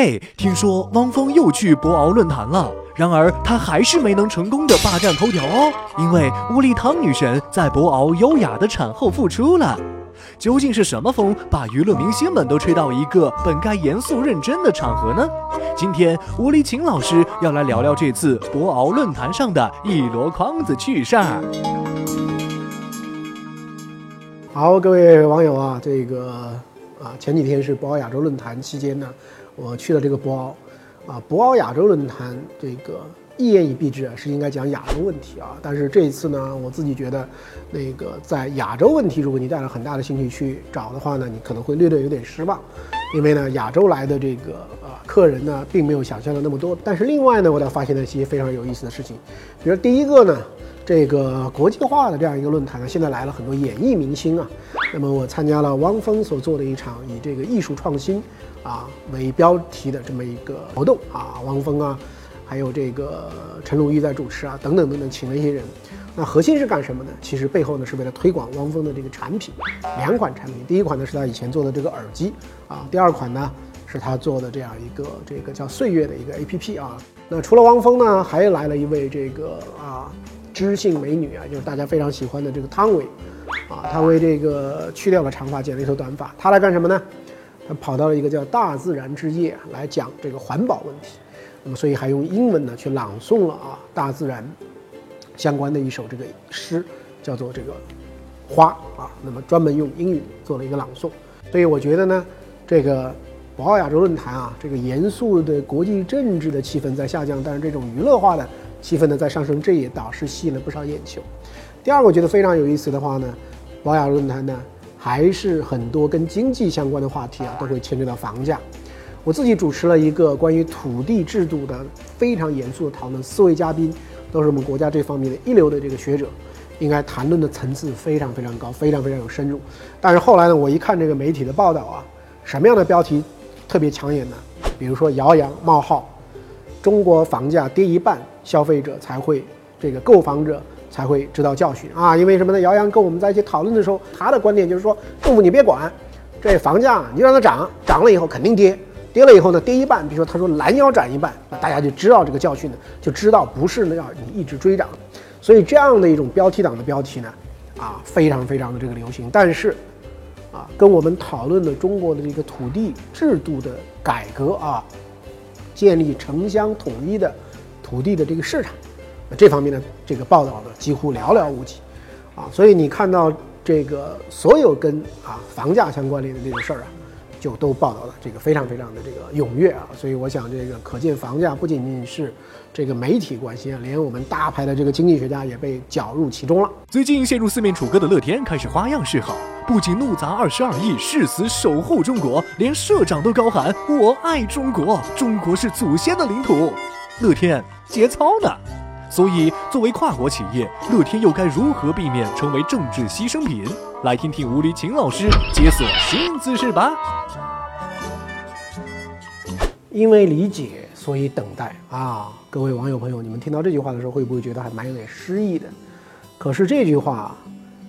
喂，听说汪峰又去博鳌论坛了，然而他还是没能成功的霸占头条哦，因为乌力汤女神在博鳌优雅的产后复出了。究竟是什么风把娱乐明星们都吹到一个本该严肃认真的场合呢？今天吴丽琴老师要来聊聊这次博鳌论坛上的一箩筐子趣事儿。好，各位网友啊，这个啊，前几天是博鳌亚洲论坛期间呢，我去了这个博鳌，啊，博鳌亚洲论坛这个。一言以蔽之啊，是应该讲亚洲问题啊。但是这一次呢，我自己觉得，那个在亚洲问题，如果你带了很大的兴趣去找的话呢，你可能会略略有点失望，因为呢，亚洲来的这个呃客人呢，并没有想象的那么多。但是另外呢，我倒发现了一些非常有意思的事情，比如第一个呢，这个国际化的这样一个论坛呢，现在来了很多演艺明星啊。那么我参加了汪峰所做的一场以这个艺术创新啊为标题的这么一个活动啊，汪峰啊。还有这个陈鲁豫在主持啊，等等等等，请了一些人。那核心是干什么呢？其实背后呢是为了推广汪峰的这个产品，两款产品。第一款呢是他以前做的这个耳机啊，第二款呢是他做的这样一个这个叫岁月的一个 A P P 啊。那除了汪峰呢，还来了一位这个啊知性美女啊，就是大家非常喜欢的这个汤唯啊。汤唯这个去掉了长发，剪了一头短发，她来干什么呢？跑到了一个叫大自然之夜来讲这个环保问题。那么，所以还用英文呢去朗诵了啊，大自然相关的一首这个诗，叫做这个花啊。那么专门用英语做了一个朗诵。所以我觉得呢，这个博鳌亚洲论坛啊，这个严肃的国际政治的气氛在下降，但是这种娱乐化的气氛呢在上升，这也倒是吸引了不少眼球。第二个我觉得非常有意思的话呢，博鳌亚论坛呢还是很多跟经济相关的话题啊都会牵扯到房价。我自己主持了一个关于土地制度的非常严肃的讨论，四位嘉宾都是我们国家这方面的一流的这个学者，应该谈论的层次非常非常高，非常非常有深入。但是后来呢，我一看这个媒体的报道啊，什么样的标题特别抢眼呢？比如说姚洋冒号，中国房价跌一半，消费者才会这个购房者才会知道教训啊！因为什么呢？姚洋跟我们在一起讨论的时候，他的观点就是说，政府你别管，这房价你就让它涨，涨了以后肯定跌。跌了以后呢，跌一半，比如说他说拦腰斩一半，那大家就知道这个教训呢，就知道不是要你一直追涨，所以这样的一种标题党的标题呢，啊，非常非常的这个流行。但是，啊，跟我们讨论的中国的这个土地制度的改革啊，建立城乡统一的土地的这个市场，这方面呢，这个报道呢几乎寥寥无几，啊，所以你看到这个所有跟啊房价相关联的这个事儿啊。就都报道了，这个非常非常的这个踊跃啊，所以我想这个可见房价不仅仅是这个媒体关心啊，连我们大牌的这个经济学家也被搅入其中了。最近陷入四面楚歌的乐天开始花样示好，不仅怒砸二十二亿誓死守护中国，连社长都高喊我爱中国，中国是祖先的领土。乐天节操呢？所以作为跨国企业，乐天又该如何避免成为政治牺牲品？来听听吴黎琴老师解锁新姿势吧。因为理解，所以等待啊！各位网友朋友，你们听到这句话的时候，会不会觉得还蛮有点诗意的？可是这句话，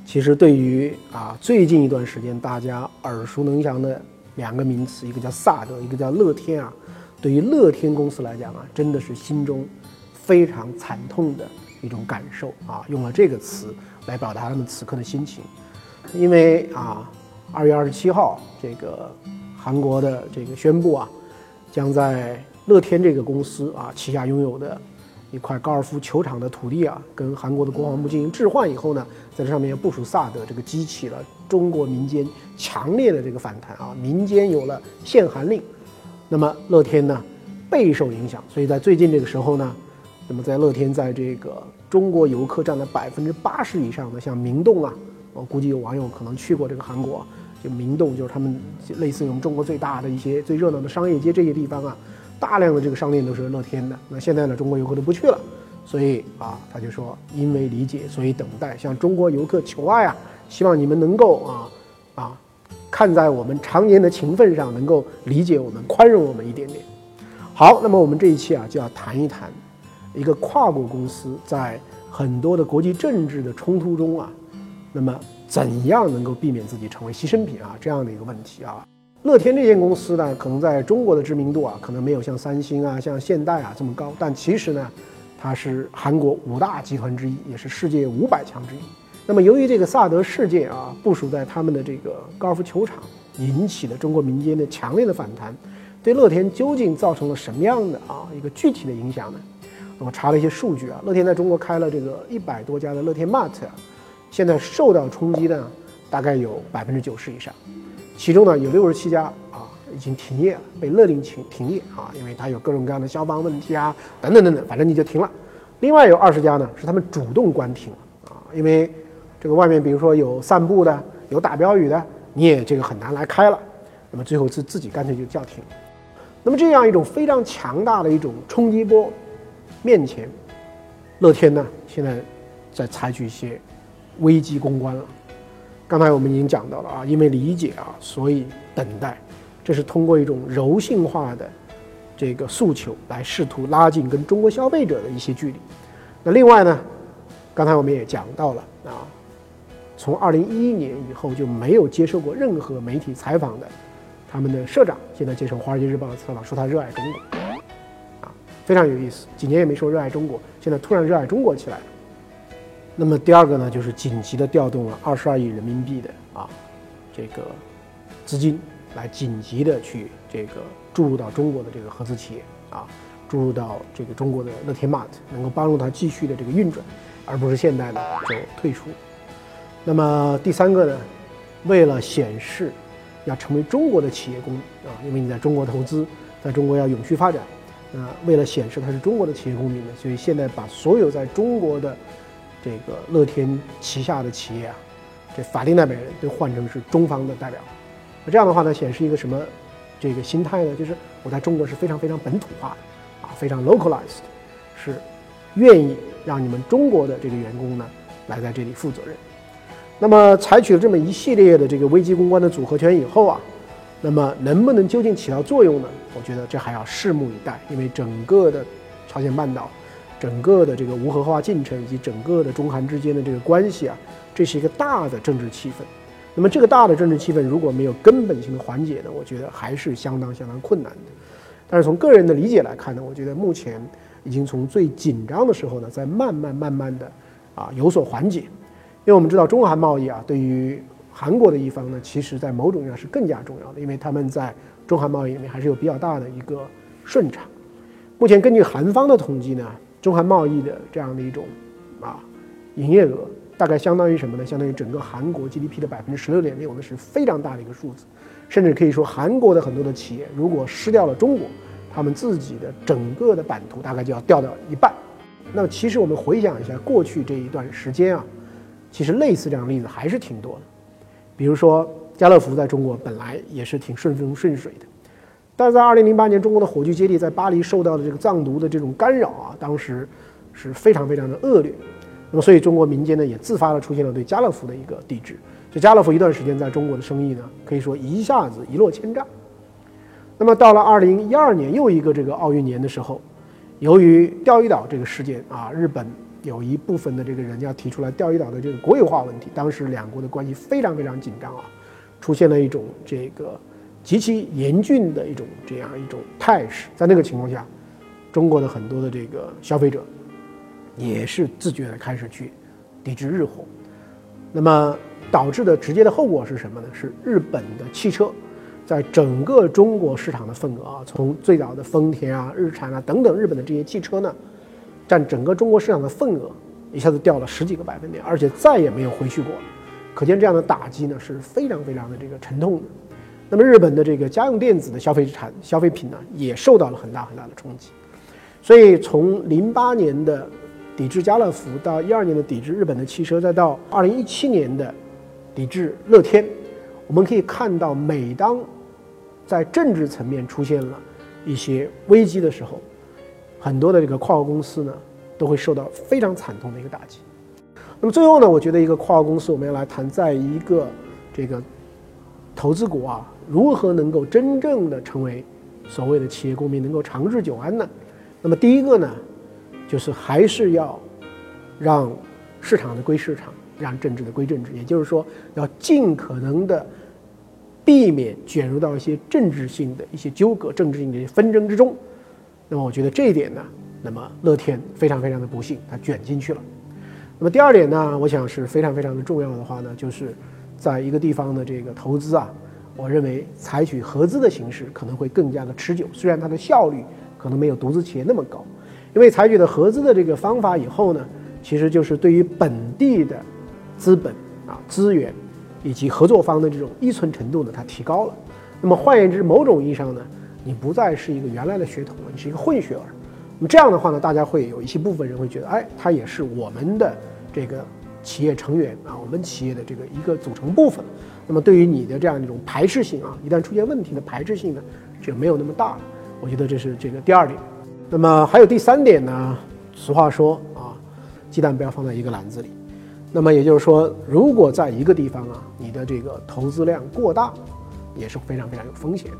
其实对于啊最近一段时间大家耳熟能详的两个名词，一个叫萨德，一个叫乐天啊，对于乐天公司来讲啊，真的是心中非常惨痛的一种感受啊！用了这个词来表达他们此刻的心情，因为啊，二月二十七号，这个韩国的这个宣布啊。将在乐天这个公司啊旗下拥有的一块高尔夫球场的土地啊，跟韩国的国防部进行置换以后呢，在这上面部署萨德，这个激起了中国民间强烈的这个反弹啊，民间有了限韩令，那么乐天呢备受影响，所以在最近这个时候呢，那么在乐天在这个中国游客占了百分之八十以上的，像明洞啊，我估计有网友可能去过这个韩国。就明洞，就是他们类似于我们中国最大的一些最热闹的商业街这些地方啊，大量的这个商店都是乐天的。那现在呢，中国游客都不去了，所以啊，他就说因为理解，所以等待，向中国游客求爱啊，希望你们能够啊啊，看在我们常年的情分上，能够理解我们，宽容我们一点点。好，那么我们这一期啊，就要谈一谈一个跨国公司在很多的国际政治的冲突中啊，那么。怎样能够避免自己成为牺牲品啊？这样的一个问题啊，乐天这间公司呢，可能在中国的知名度啊，可能没有像三星啊、像现代啊这么高，但其实呢，它是韩国五大集团之一，也是世界五百强之一。那么由于这个萨德事件啊，部署在他们的这个高尔夫球场，引起了中国民间的强烈的反弹，对乐天究竟造成了什么样的啊一个具体的影响呢？我查了一些数据啊，乐天在中国开了这个一百多家的乐天 Mart，现在受到冲击的大概有百分之九十以上。其中呢，有六十七家啊已经停业了，被勒令停停业啊，因为它有各种各样的消防问题啊，等等等等，反正你就停了。另外有二十家呢，是他们主动关停啊，因为这个外面比如说有散步的，有打标语的，你也这个很难来开了。那么最后自自己干脆就叫停。那么这样一种非常强大的一种冲击波面前，乐天呢现在在采取一些危机公关了。刚才我们已经讲到了啊，因为理解啊，所以等待，这是通过一种柔性化的这个诉求来试图拉近跟中国消费者的一些距离。那另外呢，刚才我们也讲到了啊，从二零一一年以后就没有接受过任何媒体采访的他们的社长，现在接受《华尔街日报》的采访，说他热爱中国，非常有意思。几年也没说热爱中国，现在突然热爱中国起来了。那么第二个呢，就是紧急的调动了二十二亿人民币的啊，这个资金来紧急的去这个注入到中国的这个合资企业啊，注入到这个中国的乐天 Mart，能够帮助它继续的这个运转，而不是现在呢就退出。那么第三个呢，为了显示要成为中国的企业公啊，因为你在中国投资，在中国要永续发展，那为了显示他是中国的企业公民呢，所以现在把所有在中国的这个乐天旗下的企业啊，这法定代表人都换成是中方的代表，那这样的话呢，显示一个什么这个心态呢？就是我在中国是非常非常本土化的啊，非常 localized，是愿意让你们中国的这个员工呢来在这里负责任。那么采取了这么一系列的这个危机公关的组合拳以后啊，那么能不能究竟起到作用呢？我觉得这还要拭目以待，因为整个的朝鲜半岛。整个的这个无核化进程以及整个的中韩之间的这个关系啊，这是一个大的政治气氛。那么这个大的政治气氛如果没有根本性的缓解呢，我觉得还是相当相当困难的。但是从个人的理解来看呢，我觉得目前已经从最紧张的时候呢，在慢慢慢慢的啊有所缓解。因为我们知道中韩贸易啊，对于韩国的一方呢，其实在某种意义上是更加重要的，因为他们在中韩贸易里面还是有比较大的一个顺差。目前根据韩方的统计呢。中韩贸易的这样的一种啊营业额，大概相当于什么呢？相当于整个韩国 GDP 的百分之十六点六，那是非常大的一个数字。甚至可以说，韩国的很多的企业如果失掉了中国，他们自己的整个的版图大概就要掉掉一半。那么，其实我们回想一下过去这一段时间啊，其实类似这样的例子还是挺多的。比如说，家乐福在中国本来也是挺顺风顺水的。但是在二零零八年，中国的火炬接力在巴黎受到的这个藏独的这种干扰啊，当时是非常非常的恶劣。那么，所以中国民间呢也自发的出现了对家乐福的一个抵制。就家乐福一段时间在中国的生意呢，可以说一下子一落千丈。那么到了二零一二年又一个这个奥运年的时候，由于钓鱼岛这个事件啊，日本有一部分的这个人要提出来钓鱼岛的这个国有化问题，当时两国的关系非常非常紧张啊，出现了一种这个。极其严峻的一种这样一种态势，在那个情况下，中国的很多的这个消费者也是自觉的开始去抵制日货，那么导致的直接的后果是什么呢？是日本的汽车在整个中国市场的份额啊，从最早的丰田啊、日产啊等等日本的这些汽车呢，占整个中国市场的份额一下子掉了十几个百分点，而且再也没有回去过，可见这样的打击呢是非常非常的这个沉痛的。那么日本的这个家用电子的消费产消费品呢，也受到了很大很大的冲击。所以从零八年的抵制家乐福，到一二年的抵制日本的汽车，再到二零一七年的抵制乐天，我们可以看到，每当在政治层面出现了一些危机的时候，很多的这个跨国公司呢，都会受到非常惨痛的一个打击。那么最后呢，我觉得一个跨国公司，我们要来谈，在一个这个投资国啊。如何能够真正的成为所谓的企业公民，能够长治久安呢？那么第一个呢，就是还是要让市场的归市场，让政治的归政治，也就是说，要尽可能的避免卷入到一些政治性的一些纠葛、政治性的纷争之中。那么我觉得这一点呢，那么乐天非常非常的不幸，它卷进去了。那么第二点呢，我想是非常非常的重要的话呢，就是在一个地方的这个投资啊，我认为采取合资的形式可能会更加的持久，虽然它的效率可能没有独资企业那么高，因为采取了合资的这个方法以后呢，其实就是对于本地的资本啊资源。以及合作方的这种依存程度呢，它提高了。那么换言之，某种意义上呢，你不再是一个原来的血统了，你是一个混血儿。那么这样的话呢，大家会有一些部分人会觉得，哎，他也是我们的这个企业成员啊，我们企业的这个一个组成部分。那么对于你的这样一种排斥性啊，一旦出现问题的排斥性呢，就没有那么大了。我觉得这是这个第二点。那么还有第三点呢，俗话说啊，鸡蛋不要放在一个篮子里。那么也就是说，如果在一个地方啊，你的这个投资量过大，也是非常非常有风险的。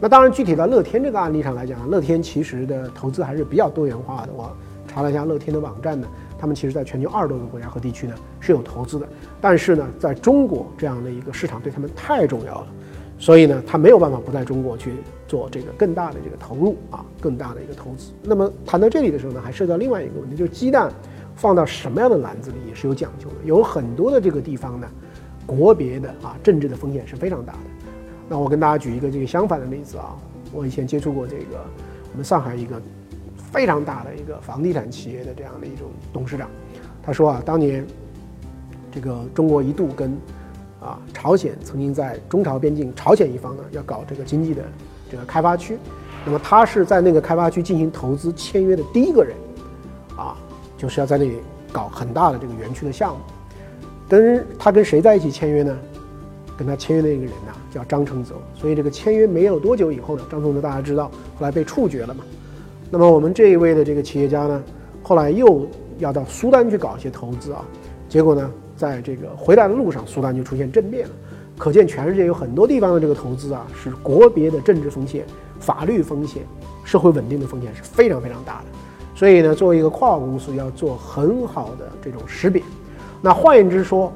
那当然，具体到乐天这个案例上来讲，乐天其实的投资还是比较多元化的。我查了一下乐天的网站呢，他们其实在全球二十多个国家和地区呢是有投资的。但是呢，在中国这样的一个市场对他们太重要了，所以呢，他没有办法不在中国去做这个更大的这个投入啊，更大的一个投资。那么谈到这里的时候呢，还涉及到另外一个问题，就是鸡蛋。放到什么样的篮子里也是有讲究的，有很多的这个地方呢，国别的啊政治的风险是非常大的。那我跟大家举一个这个相反的例子啊，我以前接触过这个我们上海一个非常大的一个房地产企业的这样的一种董事长，他说啊，当年这个中国一度跟啊朝鲜曾经在中朝边境朝鲜一方呢要搞这个经济的这个开发区，那么他是在那个开发区进行投资签约的第一个人。啊就是要在那里搞很大的这个园区的项目，跟他跟谁在一起签约呢？跟他签约的那个人呢叫张承泽。所以这个签约没有多久以后呢，张承泽大家知道后来被处决了嘛。那么我们这一位的这个企业家呢，后来又要到苏丹去搞一些投资啊，结果呢，在这个回来的路上，苏丹就出现政变了。可见全世界有很多地方的这个投资啊，是国别的政治风险、法律风险、社会稳定的风险是非常非常大的。所以呢，作为一个跨国公司，要做很好的这种识别。那换言之说，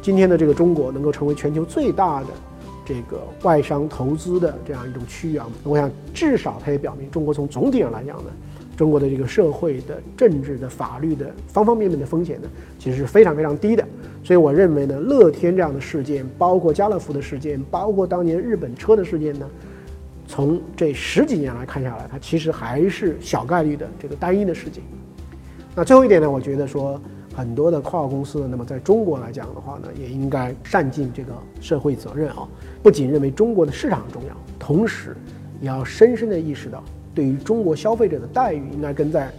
今天的这个中国能够成为全球最大的这个外商投资的这样一种区域啊，我想至少它也表明，中国从总体上来讲呢，中国的这个社会的、政治的、法律的方方面面的风险呢，其实是非常非常低的。所以我认为呢，乐天这样的事件，包括家乐福的事件，包括当年日本车的事件呢。从这十几年来看下来，它其实还是小概率的这个单一的事件。那最后一点呢，我觉得说很多的跨国公司，那么在中国来讲的话呢，也应该善尽这个社会责任啊。不仅认为中国的市场重要，同时也要深深的意识到，对于中国消费者的待遇应该跟在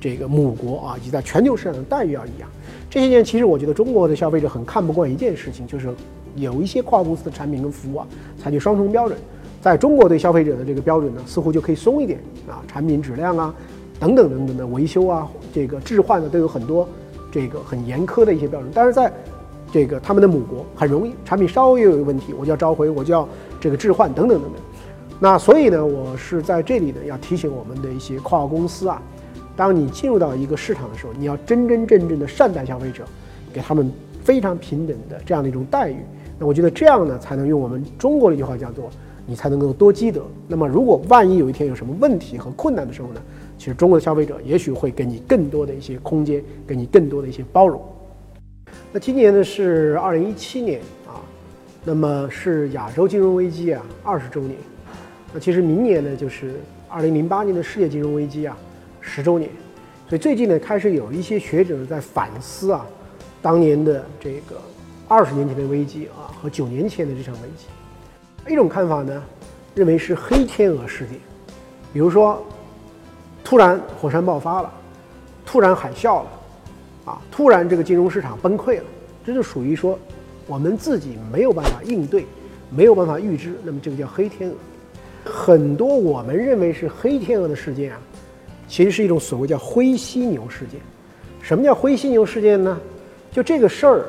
这个母国啊以及在全球市场的待遇要一样。这些年，其实我觉得中国的消费者很看不惯一件事情，就是有一些跨国公司的产品跟服务啊，采取双重标准。在中国对消费者的这个标准呢，似乎就可以松一点啊，产品质量啊，等等等等的维修啊，这个置换呢都有很多这个很严苛的一些标准。但是在这个他们的母国很容易，产品稍微有一个问题，我就要召回，我就要这个置换等等等等。那所以呢，我是在这里呢要提醒我们的一些跨国公司啊，当你进入到一个市场的时候，你要真真正正的善待消费者，给他们非常平等的这样的一种待遇。那我觉得这样呢，才能用我们中国的一句话叫做。你才能够多积德。那么，如果万一有一天有什么问题和困难的时候呢？其实中国的消费者也许会给你更多的一些空间，给你更多的一些包容。那今年呢是二零一七年啊，那么是亚洲金融危机啊二十周年。那其实明年呢就是二零零八年的世界金融危机啊十周年。所以最近呢开始有一些学者在反思啊，当年的这个二十年前的危机啊和九年前的这场危机。一种看法呢，认为是黑天鹅事件，比如说，突然火山爆发了，突然海啸了，啊，突然这个金融市场崩溃了，这就属于说我们自己没有办法应对，没有办法预知，那么这个叫黑天鹅。很多我们认为是黑天鹅的事件啊，其实是一种所谓叫灰犀牛事件。什么叫灰犀牛事件呢？就这个事儿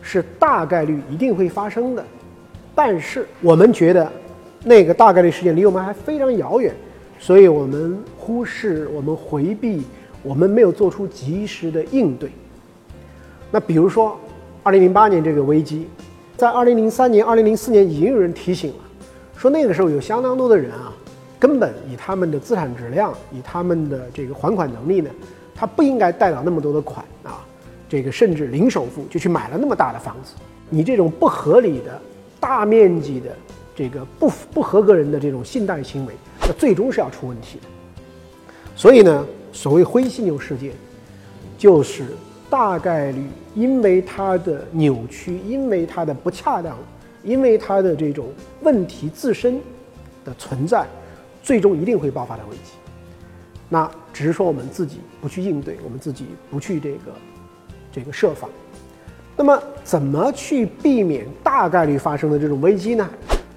是大概率一定会发生的。但是我们觉得，那个大概率事件离我们还非常遥远，所以我们忽视、我们回避、我们没有做出及时的应对。那比如说，二零零八年这个危机，在二零零三年、二零零四年已经有人提醒了，说那个时候有相当多的人啊，根本以他们的资产质量、以他们的这个还款能力呢，他不应该贷到那么多的款啊，这个甚至零首付就去买了那么大的房子。你这种不合理的、大面积的这个不不合格人的这种信贷行为，那最终是要出问题的。所以呢，所谓灰犀牛事件，就是大概率因为它的扭曲，因为它的不恰当，因为它的这种问题自身的存在，最终一定会爆发的危机。那只是说我们自己不去应对，我们自己不去这个这个设防。那么怎么去避免大概率发生的这种危机呢？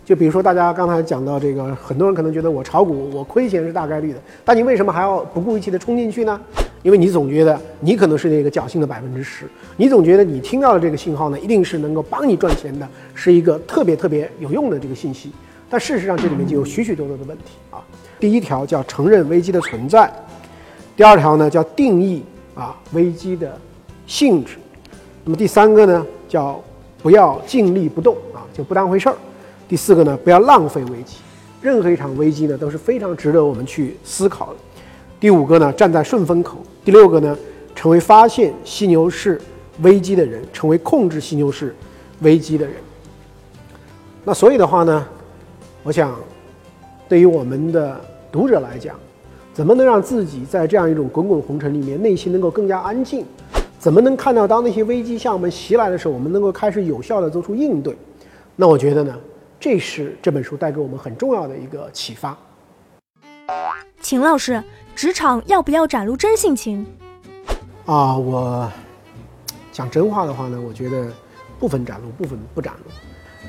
就比如说，大家刚才讲到这个，很多人可能觉得我炒股我亏钱是大概率的，但你为什么还要不顾一切的冲进去呢？因为你总觉得你可能是那个侥幸的百分之十，你总觉得你听到的这个信号呢，一定是能够帮你赚钱的，是一个特别特别有用的这个信息。但事实上，这里面就有许许多多的问题啊。第一条叫承认危机的存在，第二条呢叫定义啊危机的性质，那么第三个呢叫不要静立不动啊，就不当回事儿。第四个呢，不要浪费危机，任何一场危机呢都是非常值得我们去思考的。第五个呢，站在顺风口。第六个呢，成为发现犀牛市危机的人，成为控制犀牛市危机的人。那所以的话呢，我想，对于我们的读者来讲，怎么能让自己在这样一种滚滚红尘里面，内心能够更加安静？怎么能看到当那些危机向我们袭来的时候，我们能够开始有效的做出应对？那我觉得呢？这是这本书带给我们很重要的一个启发。秦老师，职场要不要展露真性情？啊，我讲真话的话呢，我觉得部分展露，部分不展露。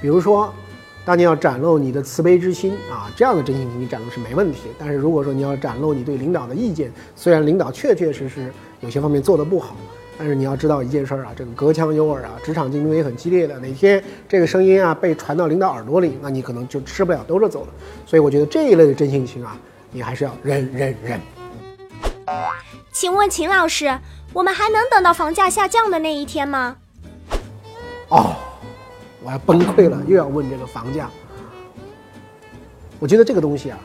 比如说，当你要展露你的慈悲之心啊，这样的真性情你展露是没问题。但是如果说你要展露你对领导的意见，虽然领导确确实实有些方面做得不好。但是你要知道一件事儿啊，这个隔墙有耳啊，职场竞争也很激烈的。哪天这个声音啊被传到领导耳朵里，那你可能就吃不了兜着走了。所以我觉得这一类的真性情啊，你还是要忍忍忍。请问秦老师，我们还能等到房价下降的那一天吗？哦，我要崩溃了，又要问这个房价。我觉得这个东西啊，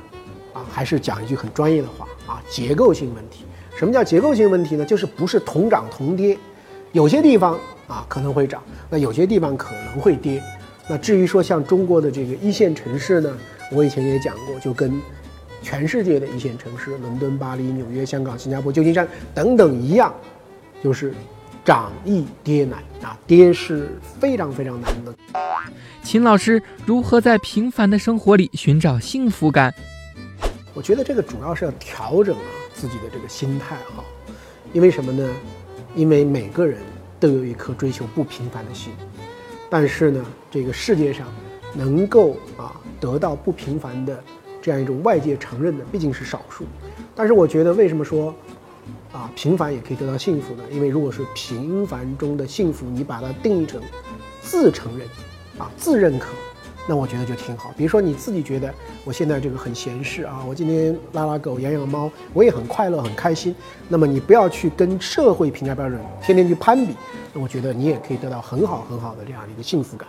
啊，还是讲一句很专业的话啊，结构性问题。什么叫结构性问题呢？就是不是同涨同跌，有些地方啊可能会涨，那有些地方可能会跌。那至于说像中国的这个一线城市呢，我以前也讲过，就跟全世界的一线城市，伦敦、巴黎、纽约、香港、新加坡、旧金山等等一样，就是涨易跌难啊，跌是非常非常难的。秦老师如何在平凡的生活里寻找幸福感？我觉得这个主要是要调整啊。自己的这个心态哈，因为什么呢？因为每个人都有一颗追求不平凡的心，但是呢，这个世界上能够啊得到不平凡的这样一种外界承认的毕竟是少数。但是我觉得，为什么说啊平凡也可以得到幸福呢？因为如果是平凡中的幸福，你把它定义成自承认啊自认可。那我觉得就挺好。比如说你自己觉得我现在这个很闲适啊，我今天拉拉狗、养养猫，我也很快乐、很开心。那么你不要去跟社会评价标准天天去攀比，那我觉得你也可以得到很好很好的这样的一个幸福感。